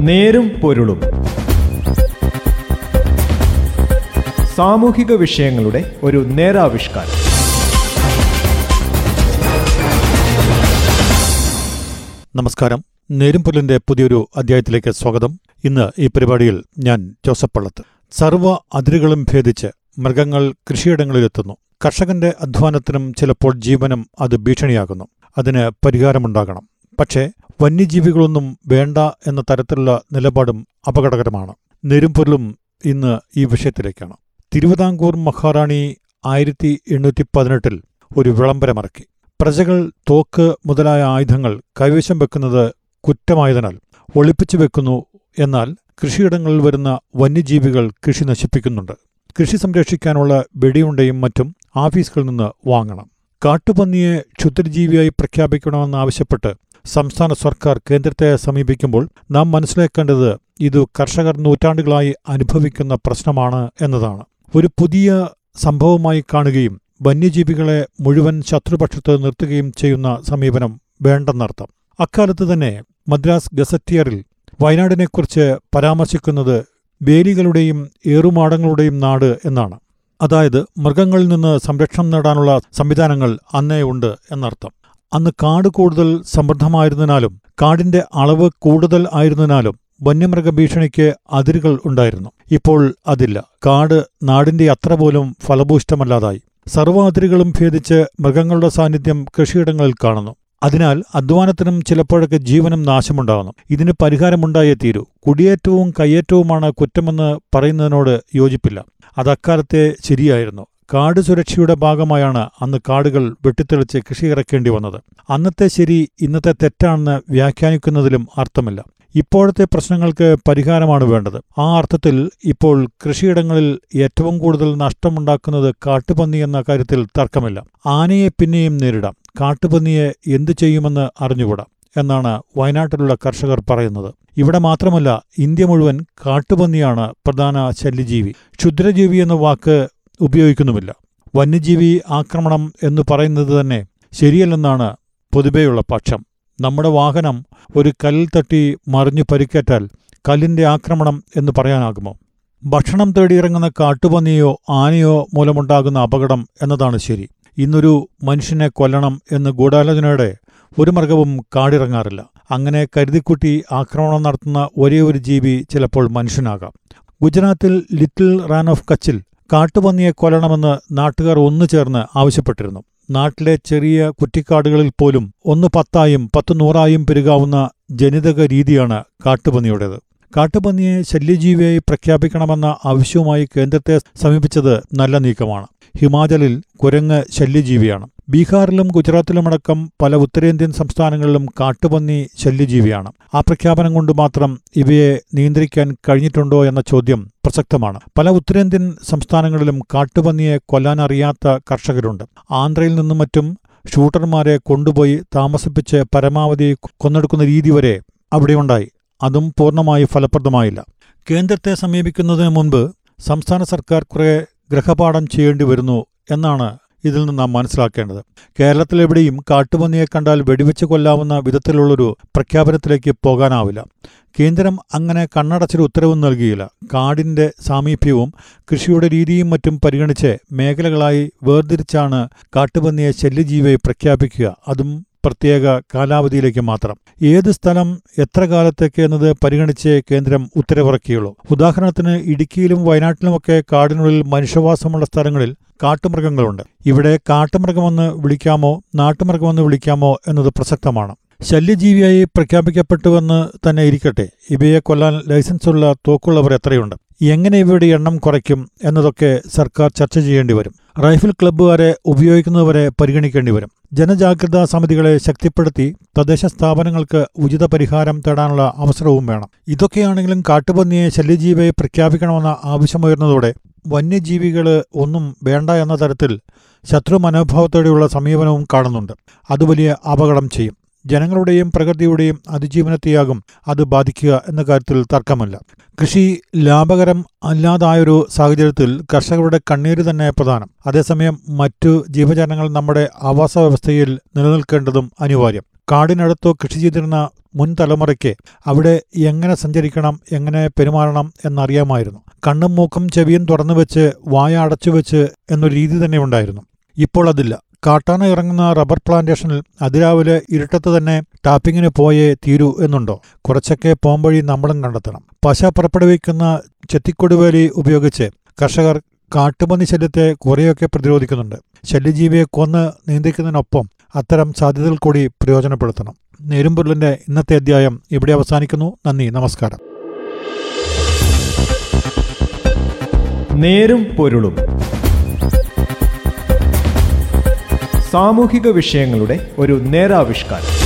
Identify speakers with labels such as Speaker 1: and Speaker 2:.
Speaker 1: നേരും പൊരുളും. സാമൂഹിക വിഷയങ്ങളുടെ ഒരു നേരാവിഷ്കാരം.
Speaker 2: നമസ്കാരം. നേരും പൊരുളിന്റെ പുതിയൊരു അധ്യായത്തിലേക്ക് സ്വാഗതം. ഇന്ന് ഈ പരിപാടിയിൽ ഞാൻ ജോസഫ് പള്ളത്ത്. സർവ അതിരുകളും ഭേദിച്ച് മൃഗങ്ങൾ കൃഷിയിടങ്ങളിലെത്തുന്നു. കർഷകന്റെ അധ്വാനത്തിനും ചിലപ്പോൾ ജീവനും അത് ഭീഷണിയാകുന്നു. അതിന് പരിഹാരമുണ്ടാകണം. പക്ഷേ വന്യജീവികളൊന്നും വേണ്ട എന്ന തരത്തിലുള്ള നിലപാടും അപകടകരമാണ്. നെരുംപൊരുളും ഇന്ന് ഈ വിഷയത്തിലേക്കാണ്. തിരുവിതാംകൂർ മഹാറാണി ആയിരത്തി എണ്ണൂറ്റി പതിനെട്ടിൽ ഒരു വിളംബരമിറക്കി പ്രജകൾ തോക്ക് മുതലായ ആയുധങ്ങൾ കൈവശം വെക്കുന്നത് കുറ്റമായതിനാൽ ഒളിപ്പിച്ചു വെക്കുന്നു എന്നാൽ കൃഷിയിടങ്ങളിൽ വരുന്ന വന്യജീവികൾ കൃഷി നശിപ്പിക്കുന്നുണ്ട്. കൃഷി സംരക്ഷിക്കാനുള്ള വെടിയുണ്ടയും മറ്റും ആഫീസുകളിൽ നിന്ന് വാങ്ങണം. കാട്ടുപന്നിയെ ക്ഷുദ്രജീവിയായി പ്രഖ്യാപിക്കണമെന്നാവശ്യപ്പെട്ട് സംസ്ഥാന സർക്കാർ കേന്ദ്രത്തെ സമീപിക്കുമ്പോൾ നാം മനസ്സിലാക്കേണ്ടത് ഇത് കർഷകർ നൂറ്റാണ്ടുകളായി അനുഭവിക്കുന്ന പ്രശ്നമാണ് എന്നതാണ്. ഒരു പുതിയ സംഭവമായി കാണുകയും വന്യജീവികളെ മുഴുവൻ ശത്രുപക്ഷത്ത് നിർത്തുകയും ചെയ്യുന്ന സമീപനം വേണ്ടെന്നർത്ഥം. അക്കാലത്ത് തന്നെ മദ്രാസ് ഗസറ്റിയറിൽ വയനാടിനെക്കുറിച്ച് പരാമർശിക്കുന്നത് വേലികളുടെയും ഏറുമാടങ്ങളുടെയും നാട് എന്നാണ്. അതായത് മൃഗങ്ങളിൽ നിന്ന് സംരക്ഷണം നേടാനുള്ള സംവിധാനങ്ങൾ അന്നേ ഉണ്ട് എന്നർത്ഥം. അന്ന് കാട് കൂടുതൽ സമൃദ്ധമായിരുന്നതിനാലും കാടിന്റെ അളവ് കൂടുതൽ ആയിരുന്നതിനാലും വന്യമൃഗ ഭീഷണിക്ക് അതിരുകൾ ഉണ്ടായിരുന്നു. ഇപ്പോൾ അതില്ല. കാട് നാടിന്റെ അത്ര പോലും ഫലഭൂഷ്ടമല്ലാതായി സർവ അതിരുകളും ഭേദിച്ച് മൃഗങ്ങളുടെ സാന്നിധ്യം കൃഷിയിടങ്ങളിൽ കാണുന്നു. അതിനാൽ അധ്വാനത്തിനും ചിലപ്പോഴൊക്കെ ജീവനും നാശമുണ്ടാകുന്നു. ഇതിന് പരിഹാരമുണ്ടായേ തീരൂ. കുടിയേറ്റവും കയ്യേറ്റവുമാണ് കുറ്റമെന്ന് പറയുന്നതിനോട് യോജിപ്പില്ല. അതക്കാലത്തെ ശരിയായിരുന്നു. കാട് സുരക്ഷയുടെ ഭാഗമായാണ് അന്ന് കാടുകൾ വെട്ടിത്തെളിച്ച് കൃഷി ഇറക്കേണ്ടി വന്നത്. അന്നത്തെ ശരി ഇന്നത്തെ തെറ്റാണെന്ന് വ്യാഖ്യാനിക്കുന്നതിലും അർത്ഥമില്ല. ഇപ്പോഴത്തെ പ്രശ്നങ്ങൾക്ക് പരിഹാരമാണ് വേണ്ടത്. ആ അർത്ഥത്തിൽ ഇപ്പോൾ കൃഷിയിടങ്ങളിൽ ഏറ്റവും കൂടുതൽ നഷ്ടമുണ്ടാക്കുന്നത് കാട്ടുപന്നി എന്ന കാര്യത്തിൽ തർക്കമില്ല. ആനയെ പിന്നെയും നേരിടാം. കാട്ടുപന്നിയെ എന്തു ചെയ്യുമെന്ന് അറിഞ്ഞുകൂടാം എന്നാണ് വയനാട്ടിലുള്ള കർഷകർ പറയുന്നത്. ഇവിടെ മാത്രമല്ല ഇന്ത്യ മുഴുവൻ കാട്ടുപന്നിയാണ് പ്രധാന ശല്യജീവി. ക്ഷുദ്രജീവി എന്ന വാക്ക് ഉപയോഗിക്കുന്നുമില്ല. വന്യജീവി ആക്രമണം എന്ന് പറയുന്നത് തന്നെ ശരിയല്ലെന്നാണ് പൊതുവെയുള്ള പക്ഷം. നമ്മുടെ വാഹനം ഒരു കല്ലിൽ തട്ടി മറിഞ്ഞു പരിക്കേറ്റാൽ കല്ലിന്റെ ആക്രമണം എന്ന് പറയാനാകുമോ? ഭക്ഷണം തേടിയിറങ്ങുന്ന കാട്ടുപന്നിയോ ആനയോ മൂലമുണ്ടാകുന്ന അപകടം എന്നതാണ് ശരി. ഇന്നൊരു മനുഷ്യനെ കൊല്ലണം എന്ന് ഗൂഢാലോചനയുടെ ഒരു മൃഗവും കാടിറങ്ങാറില്ല. അങ്ങനെ കരുതിക്കുട്ടി ആക്രമണം നടത്തുന്ന ഒരേ ഒരു ജീവി ചിലപ്പോൾ മനുഷ്യനാകാം. ഗുജറാത്തിൽ ലിറ്റിൽ റാൻ ഓഫ് കച്ചിൽ കാട്ടുപന്നിയെ കൊല്ലണമെന്ന് നാട്ടുകാർ ഒന്നു ചേർന്ന് ആവശ്യപ്പെട്ടിരുന്നു. നാട്ടിലെ ചെറിയ കുറ്റിക്കാടുകളിൽ പോലും ഒന്ന് പത്തായും പത്ത് നൂറായും പെരുകാവുന്ന ജനിതക രീതിയാണ് കാട്ടുപന്നിയുടേത്. കാട്ടുപന്നിയെ ശല്യജീവിയായി പ്രഖ്യാപിക്കണമെന്ന ആവശ്യവുമായി കേന്ദ്രത്തെ സമീപിച്ചത് നല്ല നീക്കമാണ്. ഹിമാചലിൽ കുരങ്ങ് ശല്യജീവിയാണ്. ബീഹാറിലും ഗുജറാത്തിലുമടക്കം പല ഉത്തരേന്ത്യൻ സംസ്ഥാനങ്ങളിലും കാട്ടുപന്നി ശല്യജീവിയാണ്. ആ പ്രഖ്യാപനം കൊണ്ട് മാത്രം ഇവയെ നിയന്ത്രിക്കാൻ കഴിഞ്ഞിട്ടുണ്ടോ എന്ന ചോദ്യം പ്രസക്തമാണ്. പല ഉത്തരേന്ത്യൻ സംസ്ഥാനങ്ങളിലും കാട്ടുപന്നിയെ കൊല്ലാനറിയാത്ത കർഷകരുണ്ട്. ആന്ധ്രയിൽ നിന്നും മറ്റും ഷൂട്ടർമാരെ കൊണ്ടുപോയി താമസിപ്പിച്ച് പരമാവധി കൊന്നെടുക്കുന്ന രീതി വരെ അവിടെയുണ്ടായി. അതും പൂർണമായി ഫലപ്രദമായില്ല. കേന്ദ്രത്തെ സമീപിക്കുന്നതിന് മുൻപ് സംസ്ഥാന സർക്കാർ കുറെ ഗ്രഹപാഠം ചെയ്യേണ്ടി വരുന്നു എന്നാണ് ഇതിൽ നിന്ന് നാം മനസ്സിലാക്കേണ്ടത്. കേരളത്തിലെവിടെയും കാട്ടുപന്നിയെ കണ്ടാൽ വെടിവെച്ച് കൊല്ലാവുന്ന വിധത്തിലുള്ളൊരു പ്രഖ്യാപനത്തിലേക്ക് പോകാനാവില്ല. കേന്ദ്രം അങ്ങനെ കണ്ണടച്ചൊരു ഉത്തരവും നൽകിയില്ല. കാടിന്റെ സാമീപ്യവും കൃഷിയുടെ രീതിയും മറ്റും പരിഗണിച്ച് മേഖലകളായി വേർതിരിച്ചാണ് കാട്ടുപന്നിയെ ശല്യജീവിയെ പ്രഖ്യാപിക്കുക. അതും പ്രത്യേക കാലാവധിയിലേക്ക് മാത്രം. ഏത് സ്ഥലം എത്ര കാലത്തേക്ക് എന്നത് പരിഗണിച്ച് കേന്ദ്രം ഉത്തരവിറക്കിയുള്ളൂ. ഉദാഹരണത്തിന് ഇടുക്കിയിലും വയനാട്ടിലുമൊക്കെ കാടിനുള്ളിൽ മനുഷ്യവാസമുള്ള സ്ഥലങ്ങളിൽ കാട്ടുമൃഗങ്ങളുണ്ട്. ഇവിടെ കാട്ടുമൃഗമെന്ന് വിളിക്കാമോ നാട്ടുമൃഗമെന്ന് വിളിക്കാമോ എന്നത് പ്രസക്തമാണ്. ശല്യജീവിയായി പ്രഖ്യാപിക്കപ്പെട്ടുവെന്ന് തന്നെ ഇരിക്കട്ടെ. ഇവയെ കൊല്ലാൻ ലൈസൻസുള്ള തോക്കുള്ളവർ എത്രയുണ്ട്? എങ്ങനെ ഇവയുടെ എണ്ണം കുറയ്ക്കും എന്നതൊക്കെ സർക്കാർ ചർച്ച ചെയ്യേണ്ടി വരും. റൈഫിൾ ക്ലബ്ബുകാരെ ഉപയോഗിക്കുന്നവരെ പരിഗണിക്കേണ്ടി വരും. ജനജാഗ്രതാ സമിതികളെ ശക്തിപ്പെടുത്തി തദ്ദേശ സ്ഥാപനങ്ങൾക്ക് ഉചിത പരിഹാരം തേടാനുള്ള അവസരവും വേണം. ഇതൊക്കെയാണെങ്കിലും കാട്ടുപന്നിയെ ശല്യജീവിയെ പ്രഖ്യാപിക്കണമെന്ന ആവശ്യമുയർന്നതോടെ വന്യജീവികൾ ഒന്നും വേണ്ട എന്ന തരത്തിൽ ശത്രു മനോഭാവത്തോടെയുള്ള സമീപനവും കാണുന്നുണ്ട്. അത് വലിയ അപകടം ചെയ്യും. ജനങ്ങളുടെയും പ്രകൃതിയുടെയും അതിജീവനത്തെയാകും അത് ബാധിക്കുക എന്ന കാര്യത്തിൽ തർക്കമല്ല. കൃഷി ലാഭകരം അല്ലാതായൊരു സാഹചര്യത്തിൽ കർഷകരുടെ കണ്ണീര് തന്നെ പ്രധാനം. അതേസമയം മറ്റു ജീവജാലങ്ങൾ നമ്മുടെ ആവാസ വ്യവസ്ഥയിൽ നിലനിൽക്കേണ്ടതും അനിവാര്യം. കാടിനടുത്തോ കൃഷി ചെയ്തിരുന്ന മുൻ തലമുറയ്ക്ക് അവിടെ എങ്ങനെ സഞ്ചരിക്കണം എങ്ങനെ പെരുമാറണം എന്നറിയാമായിരുന്നു. കണ്ണും മൂക്കും ചെവിയും തുറന്നു വെച്ച് വായ അടച്ചു വെച്ച് എന്നൊരു രീതി തന്നെ ഉണ്ടായിരുന്നു. ഇപ്പോൾ അതില്ല. കാട്ടാന ഇറങ്ങുന്ന റബ്ബർ പ്ലാന്റേഷനിൽ അതിരാവിലെ ഇരുട്ടത്ത് തന്നെ ടാപ്പിങ്ങിന് പോയേ തീരൂ എന്നുണ്ടോ? കുറച്ചൊക്കെ പോംവഴി നമ്മളും കണ്ടെത്തണം. പശ പുറപ്പെടുവിക്കുന്ന ചെത്തിക്കൊടുവേലി ഉപയോഗിച്ച് കർഷകർ കാട്ടുപന്നി ശല്യത്തെ കുറേയൊക്കെ പ്രതിരോധിക്കുന്നുണ്ട്. ശല്യജീവിയെ കൊന്ന് നിയന്ത്രിക്കുന്നതിനൊപ്പം അത്തരം സാധ്യതകൾ കൂടി പ്രയോജനപ്പെടുത്തണം. നേരുംപൊരുളിന്റെ ഇന്നത്തെ അധ്യായം ഇവിടെ അവസാനിക്കുന്നു. നന്ദി. നമസ്കാരം.
Speaker 1: നേരും പൊരുളും. സാമൂഹിക വിഷയങ്ങളുടെ ഒരു നേരാവിഷ്കാരം.